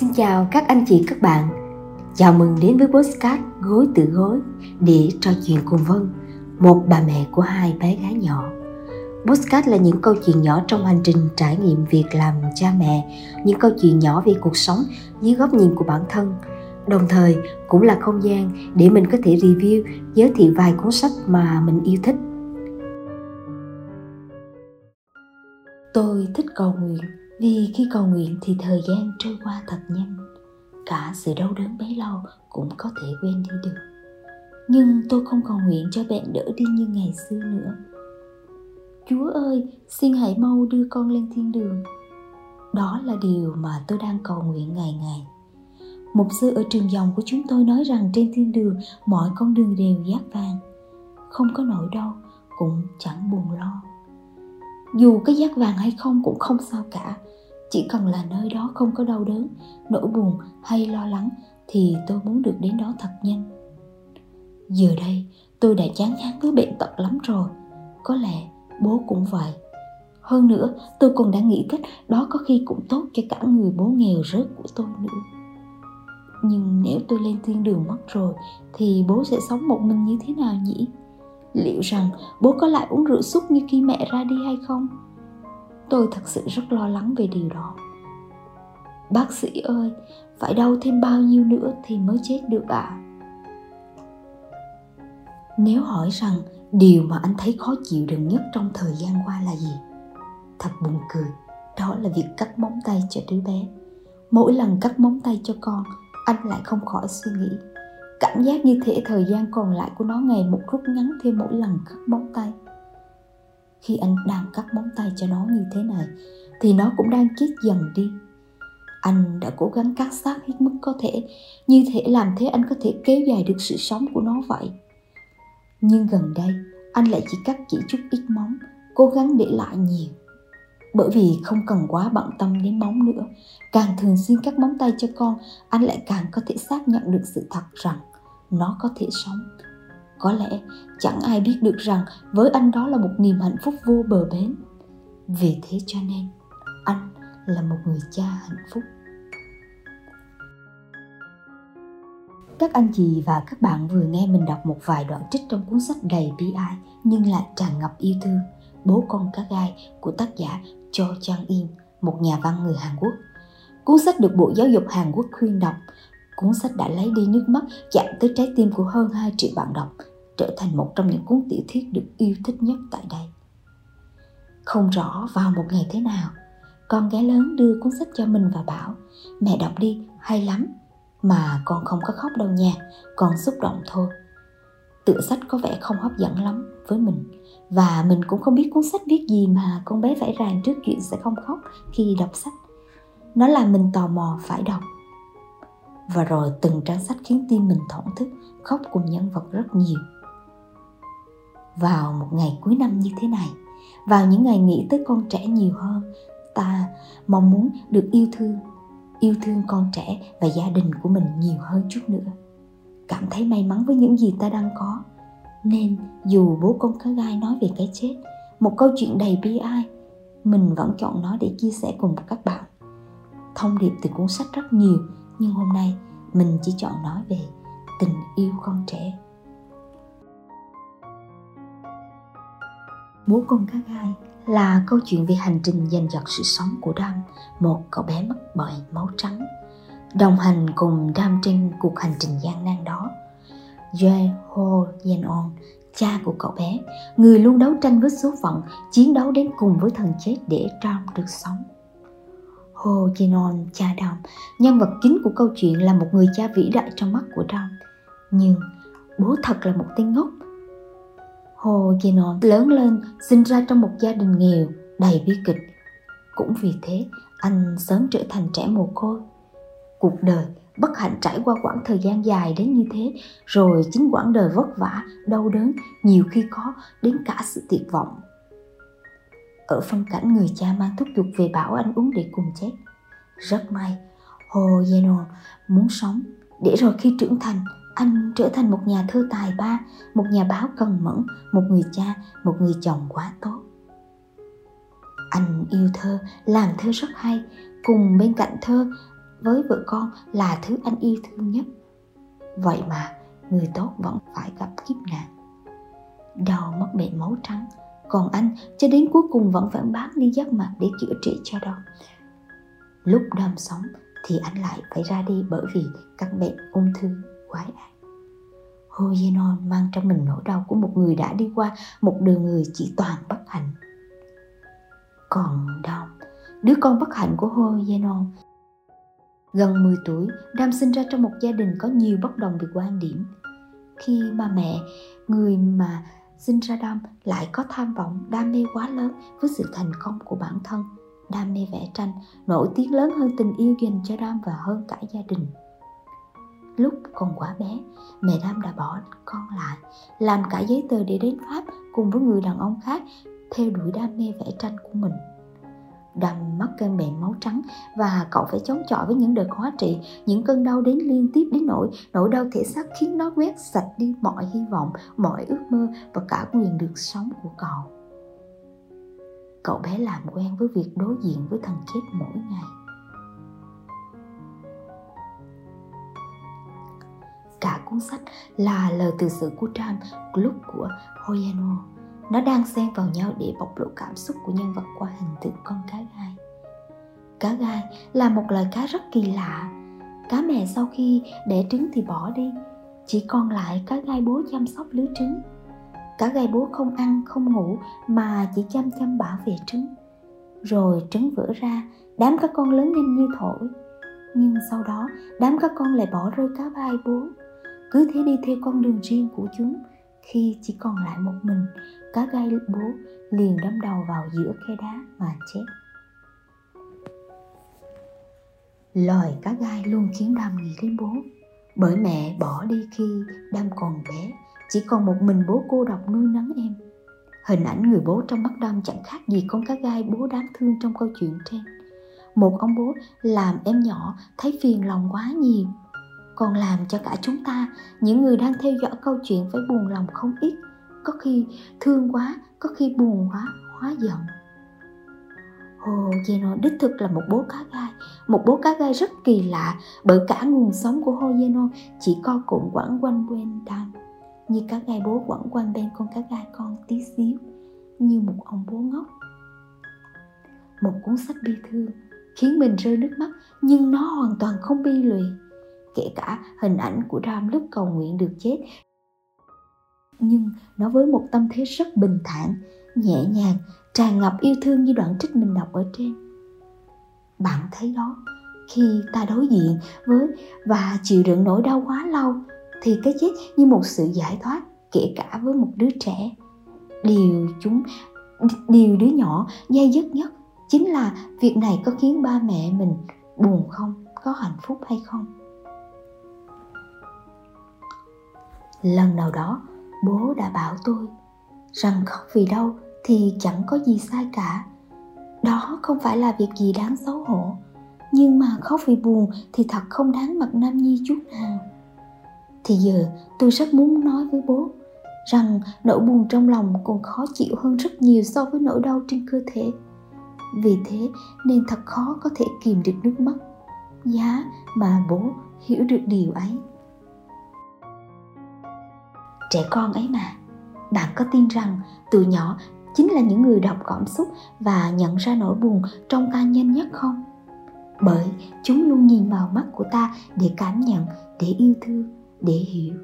Xin chào các anh chị các bạn. Chào mừng đến với postcard Gối tự gối để trò chuyện cùng Vân Một bà mẹ của hai bé gái nhỏ. Postcard là những câu chuyện nhỏ trong hành trình trải nghiệm việc làm cha mẹ Những câu chuyện nhỏ về cuộc sống dưới góc nhìn của bản thân. Đồng thời cũng là không gian để mình có thể review, giới thiệu vài cuốn sách mà mình yêu thích. Tôi thích cầu nguyện vì khi cầu nguyện thì thời gian trôi qua thật nhanh. Cả sự đau đớn bấy lâu cũng có thể quên đi được. Nhưng tôi không cầu nguyện cho bạn đỡ đi như ngày xưa nữa. Chúa ơi xin hãy mau đưa con lên thiên đường. Đó là điều mà tôi đang cầu nguyện ngày ngày. Mục sư ở trường dòng của chúng tôi nói rằng trên thiên đường mọi con đường đều giác vàng. Không có nỗi đau, cũng chẳng buồn lo. Dù có giác vàng hay không cũng không sao cả chỉ cần là nơi đó không có đau đớn, nỗi buồn hay lo lắng thì tôi muốn được đến đó thật nhanh. Giờ đây, tôi đã chán ngán với bệnh tật lắm rồi. Có lẽ bố cũng vậy. Hơn nữa, tôi còn đã nghĩ cách đó có khi cũng tốt cho cả người bố nghèo rớt của tôi nữa. Nhưng nếu tôi lên thiên đường mất rồi, thì bố sẽ sống một mình như thế nào nhỉ? Liệu rằng bố có lại uống rượu xúc như khi mẹ ra đi hay không? Tôi thật sự rất lo lắng về điều đó. Bác sĩ ơi, phải đau thêm bao nhiêu nữa thì mới chết được ạ? À? nếu hỏi rằng điều mà anh thấy khó chịu đựng nhất trong thời gian qua là gì? Thật buồn cười, đó là việc cắt móng tay cho đứa bé. Mỗi lần cắt móng tay cho con, anh lại không khỏi suy nghĩ. Cảm giác như thể thời gian còn lại của nó ngày một rút ngắn thêm mỗi lần cắt móng tay khi anh đang cắt móng tay cho nó như thế này, thì nó cũng đang chết dần đi. Anh đã cố gắng cắt xác hết mức có thể, như thể làm thế anh có thể kéo dài được sự sống của nó vậy. Nhưng gần đây, anh lại chỉ cắt chỉ chút ít móng, cố gắng để lại nhiều. Bởi vì không cần quá bận tâm đến móng nữa, càng thường xuyên cắt móng tay cho con, anh lại càng có thể xác nhận được sự thật rằng nó có thể sống có lẽ chẳng ai biết được rằng với anh đó là một niềm hạnh phúc vô bờ bến. Vì thế cho nên, anh là một người cha hạnh phúc. Các anh chị và các bạn vừa nghe mình đọc một vài đoạn trích trong cuốn sách đầy bi ai nhưng lại tràn ngập yêu thương. Bố con cá gai của tác giả cho chang im một nhà văn người hàn quốc. Cuốn sách được bộ giáo dục hàn quốc khuyên đọc cuốn sách đã lấy đi nước mắt chạm tới trái tim của hơn 2 triệu bạn đọc trở thành một trong những cuốn tiểu thuyết được yêu thích nhất tại đây. Không rõ vào một ngày thế nào, con gái lớn đưa cuốn sách cho mình và bảo Mẹ đọc đi, hay lắm. Mà con không có khóc đâu nha, con xúc động thôi. Tựa sách có vẻ không hấp dẫn lắm với mình và mình cũng không biết cuốn sách viết gì mà con bé phải ràng trước chuyện sẽ không khóc khi đọc sách. Nó làm mình tò mò phải đọc. Và rồi từng trang sách khiến tim mình thổn thức, khóc cùng nhân vật rất nhiều. Vào một ngày cuối năm như thế này vào những ngày nghĩ tới con trẻ nhiều hơn ta mong muốn được yêu thương yêu thương con trẻ và gia đình của mình nhiều hơn chút nữa. Cảm thấy may mắn với những gì ta đang có. Nên dù bố con cá gai nói về cái chết một câu chuyện đầy bi ai mình vẫn chọn nó để chia sẻ cùng các bạn. Thông điệp từ cuốn sách rất nhiều nhưng hôm nay mình chỉ chọn nói về tình yêu con trẻ Bố con cá gai là câu chuyện về hành trình giành giật sự sống của Đam, một cậu bé mất bởi máu trắng. Đồng hành cùng Đam trên cuộc hành trình gian nan đó. Jae Ho Yeon, cha của cậu bé, người luôn đấu tranh với số phận, chiến đấu đến cùng với thần chết để Đam được sống. Ho Yeon, cha Đam, nhân vật chính của câu chuyện là một người cha vĩ đại trong mắt của Đam. Nhưng bố thật là một tên ngốc Hồ Genon lớn lên sinh ra trong một gia đình nghèo đầy bi kịch. Cũng vì thế, anh sớm trở thành trẻ mồ côi. Cuộc đời bất hạnh trải qua quãng thời gian dài đến như thế, rồi chính quãng đời vất vả, đau đớn, nhiều khi có đến cả sự tuyệt vọng. Ở phân cảnh người cha mang thuốc giục về bảo anh uống để cùng chết. Rất may, Hồ Yenon muốn sống. Để rồi khi trưởng thành anh trở thành một nhà thơ tài ba một nhà báo cần mẫn một người cha một người chồng quá tốt. Anh yêu thơ làm thơ rất hay. Cùng bên cạnh thơ với vợ con là thứ anh yêu thương nhất. Vậy mà người tốt vẫn phải gặp kiếp nạn. Đau mất bệnh máu trắng còn anh cho đến cuối cùng vẫn phải bán đi giấc mặt để chữa trị cho đau lúc đam sống thì anh lại phải ra đi bởi vì căn bệnh ung thư quái ác Hoyenon mang trong mình nỗi đau của một người đã đi qua một đường người chỉ toàn bất hạnh. Còn Dom, đứa con bất hạnh của Hoyenon, gần 10 tuổi, Dom sinh ra trong một gia đình có nhiều bất đồng về quan điểm. Khi mà mẹ, người mà sinh ra lại có tham vọng, đam mê quá lớn với sự thành công của bản thân, đam mê vẽ tranh, nổi tiếng lớn hơn tình yêu dành cho Ram và hơn cả gia đình Lúc còn quá bé, mẹ Đam đã bỏ con lại, làm cả giấy tờ để đến Pháp cùng với người đàn ông khác theo đuổi đam mê vẽ tranh của mình đầm mất cơn bệnh máu trắng và cậu phải chống chọi với những đợt hóa trị, những cơn đau đến liên tiếp đến nỗi nỗi đau thể xác khiến nó quét sạch đi mọi hy vọng, mọi ước mơ và cả quyền được sống của cậu. Cậu bé làm quen với việc đối diện với thần chết mỗi ngày cả cuốn sách là lời từ sự của Tram lúc của Hoyano. Nó đang xen vào nhau để bộc lộ cảm xúc của nhân vật qua hình tượng con cá gai. Cá gai là một loài cá rất kỳ lạ. Cá mẹ sau khi đẻ trứng thì bỏ đi, chỉ còn lại cá gai bố chăm sóc lứa trứng. Cá gai bố không ăn, không ngủ mà chỉ chăm chăm bảo vệ trứng. Rồi trứng vỡ ra, đám các con lớn nhanh như thổi. Nhưng sau đó, đám các con lại bỏ rơi cá gai bố cứ thế đi theo con đường riêng của chúng khi chỉ còn lại một mình cá gai bố liền đâm đầu vào giữa khe đá mà chết. Lời cá gai luôn khiến đam nghĩ đến bố, bởi mẹ bỏ đi khi đam còn bé, chỉ còn một mình bố cô độc nuôi nấng em. Hình ảnh người bố trong mắt đam chẳng khác gì con cá gai bố đáng thương trong câu chuyện trên. Một ông bố làm em nhỏ thấy phiền lòng quá nhiều còn làm cho cả chúng ta, những người đang theo dõi câu chuyện phải buồn lòng không ít. Có khi thương quá, có khi buồn quá, hóa giận. Hồ Zeno đích thực là một bố cá gai. Một bố cá gai rất kỳ lạ, Bởi cả nguồn sống của Hồ Zeno Chỉ co cụm quẩn quanh bên đam Như cá gai bố quẩn quanh bên con cá gai con tí xíu, Như một ông bố ngốc. Một cuốn sách bi thương Khiến mình rơi nước mắt, Nhưng nó hoàn toàn không bi lụy kể cả hình ảnh của Ram lúc cầu nguyện được chết. Nhưng nó với một tâm thế rất bình thản, nhẹ nhàng, tràn ngập yêu thương như đoạn trích mình đọc ở trên. Bạn thấy đó, khi ta đối diện với và chịu đựng nỗi đau quá lâu thì cái chết như một sự giải thoát kể cả với một đứa trẻ điều chúng điều đứa nhỏ dây dứt nhất chính là việc này có khiến ba mẹ mình buồn không có hạnh phúc hay không lần nào đó, bố đã bảo tôi rằng khóc vì đau thì chẳng có gì sai cả. Đó không phải là việc gì đáng xấu hổ, nhưng mà khóc vì buồn thì thật không đáng mặt nam nhi chút nào. Thì giờ, tôi rất muốn nói với bố rằng nỗi buồn trong lòng còn khó chịu hơn rất nhiều so với nỗi đau trên cơ thể. Vì thế nên thật khó có thể kìm được nước mắt. Giá mà bố hiểu được điều ấy trẻ con ấy mà. Bạn có tin rằng từ nhỏ chính là những người đọc cảm xúc và nhận ra nỗi buồn trong ta nhanh nhất không? Bởi chúng luôn nhìn vào mắt của ta để cảm nhận, để yêu thương, để hiểu.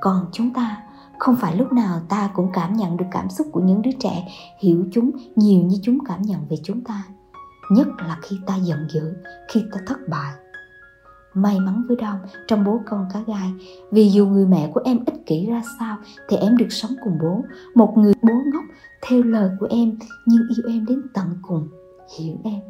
Còn chúng ta, không phải lúc nào ta cũng cảm nhận được cảm xúc của những đứa trẻ, hiểu chúng nhiều như chúng cảm nhận về chúng ta. Nhất là khi ta giận dữ, khi ta thất bại may mắn với Đông trong bố con cá gai. Vì dù người mẹ của em ích kỷ ra sao, thì em được sống cùng bố. Một người bố ngốc, theo lời của em, nhưng yêu em đến tận cùng, hiểu em.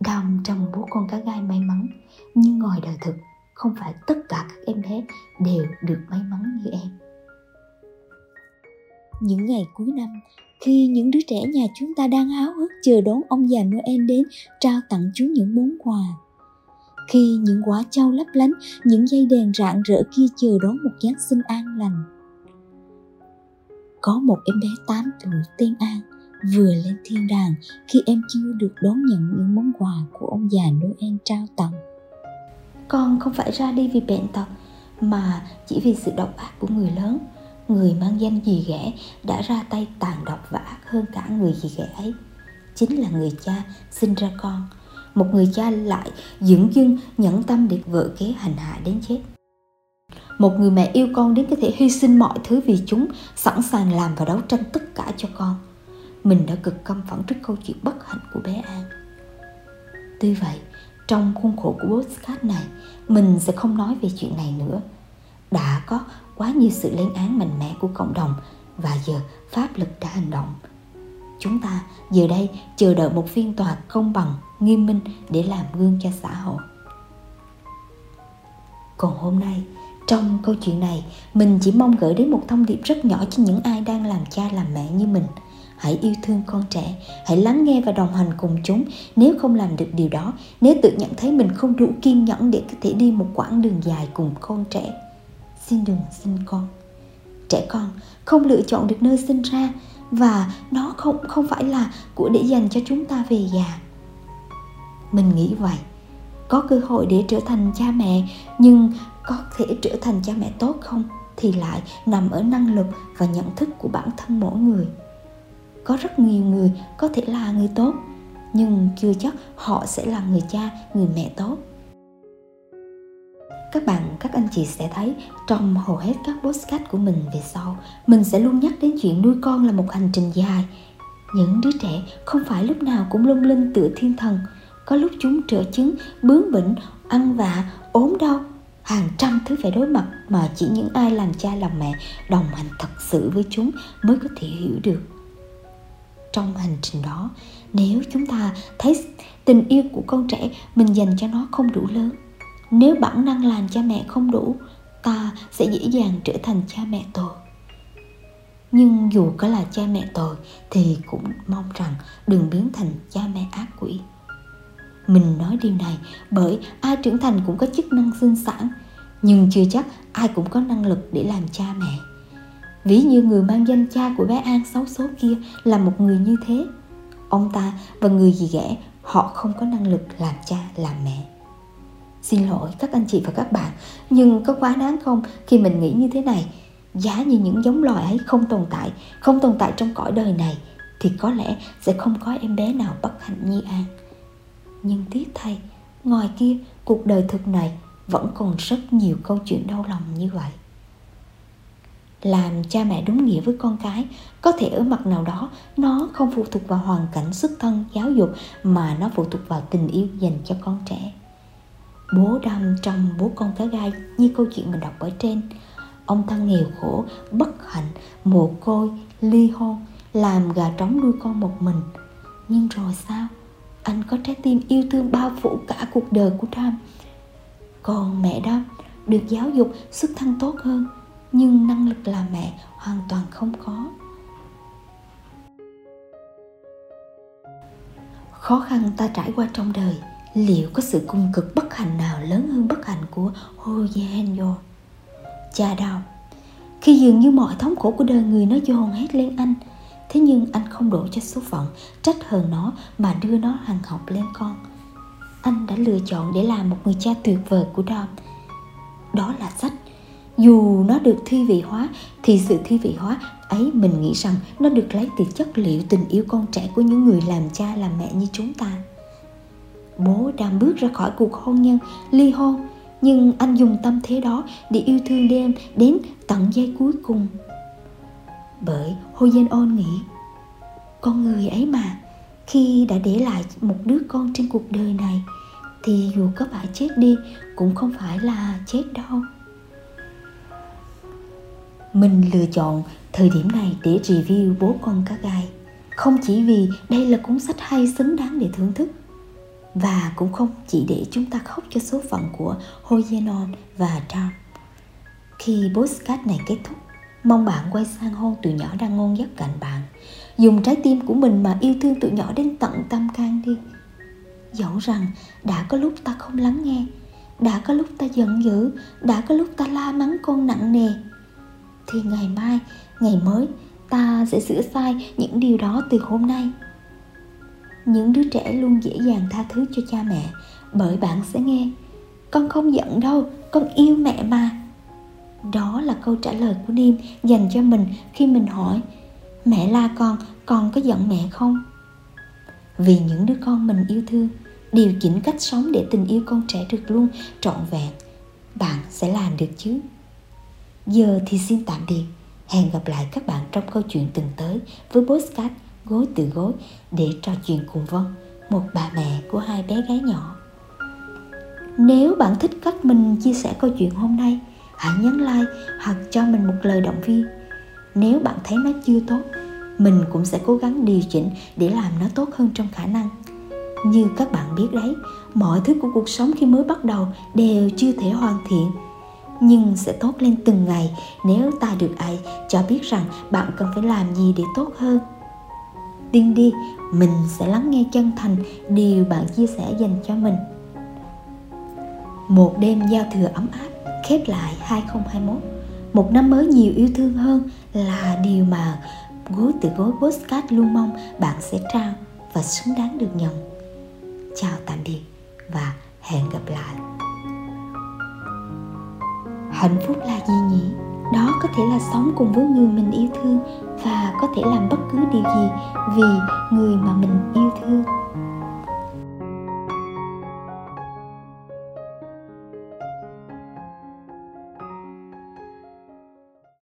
Đông trong bố con cá gai may mắn, nhưng ngoài đời thực, không phải tất cả các em bé đều được may mắn như em. Những ngày cuối năm, khi những đứa trẻ nhà chúng ta đang háo hức chờ đón ông già Noel đến, trao tặng chúng những món quà khi những quả châu lấp lánh, những dây đèn rạng rỡ kia chờ đón một giáng sinh an lành. Có một em bé 8 tuổi tên An vừa lên thiên đàng khi em chưa được đón nhận những món quà của ông già Noel trao tặng. con không phải ra đi vì bệnh tật, mà chỉ vì sự độc ác của người lớn. Người mang danh dì ghẻ đã ra tay tàn độc và ác hơn cả người dì ghẻ ấy. Chính là người cha sinh ra con một người cha lại dưỡng dưng, nhẫn tâm để vợ kế hành hạ đến chết. Một người mẹ yêu con đến có thể hy sinh mọi thứ vì chúng, sẵn sàng làm và đấu tranh tất cả cho con. Mình đã cực căm phẫn trước câu chuyện bất hạnh của bé an. Tuy vậy, trong khuôn khổ của podcast này, mình sẽ không nói về chuyện này nữa. Đã có quá nhiều sự lên án mạnh mẽ của cộng đồng và giờ pháp lực đã hành động. Chúng ta giờ đây chờ đợi một phiên tòa công bằng nghiêm minh để làm gương cho xã hội. Còn hôm nay, trong câu chuyện này, mình chỉ mong gửi đến một thông điệp rất nhỏ cho những ai đang làm cha làm mẹ như mình. Hãy yêu thương con trẻ, hãy lắng nghe và đồng hành cùng chúng. Nếu không làm được điều đó, nếu tự nhận thấy mình không đủ kiên nhẫn để có thể đi một quãng đường dài cùng con trẻ, xin đừng sinh con. Trẻ con không lựa chọn được nơi sinh ra và nó không không phải là của để dành cho chúng ta về già mình nghĩ vậy. Có cơ hội để trở thành cha mẹ, nhưng có thể trở thành cha mẹ tốt không thì lại nằm ở năng lực và nhận thức của bản thân mỗi người. Có rất nhiều người có thể là người tốt, nhưng chưa chắc họ sẽ là người cha, người mẹ tốt. Các bạn, các anh chị sẽ thấy trong hầu hết các postcard của mình về sau, mình sẽ luôn nhắc đến chuyện nuôi con là một hành trình dài. Những đứa trẻ không phải lúc nào cũng lung linh tựa thiên thần có lúc chúng trở chứng, bướng bỉnh, ăn vạ, ốm đau. Hàng trăm thứ phải đối mặt mà chỉ những ai làm cha làm mẹ đồng hành thật sự với chúng mới có thể hiểu được. Trong hành trình đó, nếu chúng ta thấy tình yêu của con trẻ mình dành cho nó không đủ lớn, nếu bản năng làm cha mẹ không đủ, ta sẽ dễ dàng trở thành cha mẹ tồi. Nhưng dù có là cha mẹ tồi thì cũng mong rằng đừng biến thành cha mẹ ác quỷ mình nói điều này bởi ai trưởng thành cũng có chức năng sinh sản, nhưng chưa chắc ai cũng có năng lực để làm cha mẹ. Ví như người mang danh cha của bé an xấu số kia là một người như thế. Ông ta và người gì ghẻ, họ không có năng lực làm cha, làm mẹ. Xin lỗi các anh chị và các bạn, nhưng có quá đáng không khi mình nghĩ như thế này? Giá như những giống loài ấy không tồn tại, không tồn tại trong cõi đời này, thì có lẽ sẽ không có em bé nào bất hạnh như an nhưng tiếc thay, ngoài kia, cuộc đời thực này vẫn còn rất nhiều câu chuyện đau lòng như vậy. Làm cha mẹ đúng nghĩa với con cái, có thể ở mặt nào đó, nó không phụ thuộc vào hoàn cảnh xuất thân, giáo dục, mà nó phụ thuộc vào tình yêu dành cho con trẻ. Bố đâm trong bố con cá gai như câu chuyện mình đọc ở trên. Ông ta nghèo khổ, bất hạnh, mồ côi, ly hôn, làm gà trống nuôi con một mình. Nhưng rồi sao? Anh có trái tim yêu thương bao phủ cả cuộc đời của Trump còn mẹ đó được giáo dục xuất thân tốt hơn, nhưng năng lực làm mẹ hoàn toàn không có. Khó khăn ta trải qua trong đời, liệu có sự cung cực bất hạnh nào lớn hơn bất hạnh của Hoyenyo cha đau khi dường như mọi thống khổ của đời người nó dồn hết lên anh thế nhưng anh không đổ cho số phận, trách hờn nó mà đưa nó hàng học lên con. Anh đã lựa chọn để làm một người cha tuyệt vời của Dom. Đó là sách. Dù nó được thi vị hóa, thì sự thi vị hóa ấy mình nghĩ rằng nó được lấy từ chất liệu tình yêu con trẻ của những người làm cha làm mẹ như chúng ta. Bố đang bước ra khỏi cuộc hôn nhân, ly hôn, nhưng anh dùng tâm thế đó để yêu thương đêm đến tận giây cuối cùng bởi Hoyen nghĩ con người ấy mà khi đã để lại một đứa con trên cuộc đời này thì dù có phải chết đi cũng không phải là chết đâu mình lựa chọn thời điểm này để review bố con cá gai không chỉ vì đây là cuốn sách hay xứng đáng để thưởng thức và cũng không chỉ để chúng ta khóc cho số phận của Hoyenon và Tom. Khi postcard này kết thúc, mong bạn quay sang hôn tụi nhỏ đang ngon giấc cạnh bạn. Dùng trái tim của mình mà yêu thương tụi nhỏ đến tận tâm can đi. Dẫu rằng đã có lúc ta không lắng nghe, đã có lúc ta giận dữ, đã có lúc ta la mắng con nặng nề. Thì ngày mai, ngày mới, ta sẽ sửa sai những điều đó từ hôm nay những đứa trẻ luôn dễ dàng tha thứ cho cha mẹ bởi bạn sẽ nghe con không giận đâu con yêu mẹ mà đó là câu trả lời của Niêm dành cho mình khi mình hỏi Mẹ la con, con có giận mẹ không? Vì những đứa con mình yêu thương Điều chỉnh cách sống để tình yêu con trẻ được luôn trọn vẹn Bạn sẽ làm được chứ Giờ thì xin tạm biệt Hẹn gặp lại các bạn trong câu chuyện tuần tới với postcard Gối từ gối để trò chuyện cùng Vân, một bà mẹ của hai bé gái nhỏ. Nếu bạn thích cách mình chia sẻ câu chuyện hôm nay, hãy nhấn like hoặc cho mình một lời động viên. Nếu bạn thấy nó chưa tốt, mình cũng sẽ cố gắng điều chỉnh để làm nó tốt hơn trong khả năng. Như các bạn biết đấy, mọi thứ của cuộc sống khi mới bắt đầu đều chưa thể hoàn thiện nhưng sẽ tốt lên từng ngày nếu ta được ai cho biết rằng bạn cần phải làm gì để tốt hơn tin đi mình sẽ lắng nghe chân thành điều bạn chia sẻ dành cho mình một đêm giao thừa ấm áp khép lại 2021 một năm mới nhiều yêu thương hơn là điều mà gối từ gối postcard luôn mong bạn sẽ trao và xứng đáng được nhận. Chào tạm biệt và hẹn gặp lại. Hạnh phúc là gì nhỉ? Đó có thể là sống cùng với người mình yêu thương và có thể làm bất cứ điều gì vì người mà mình yêu thương.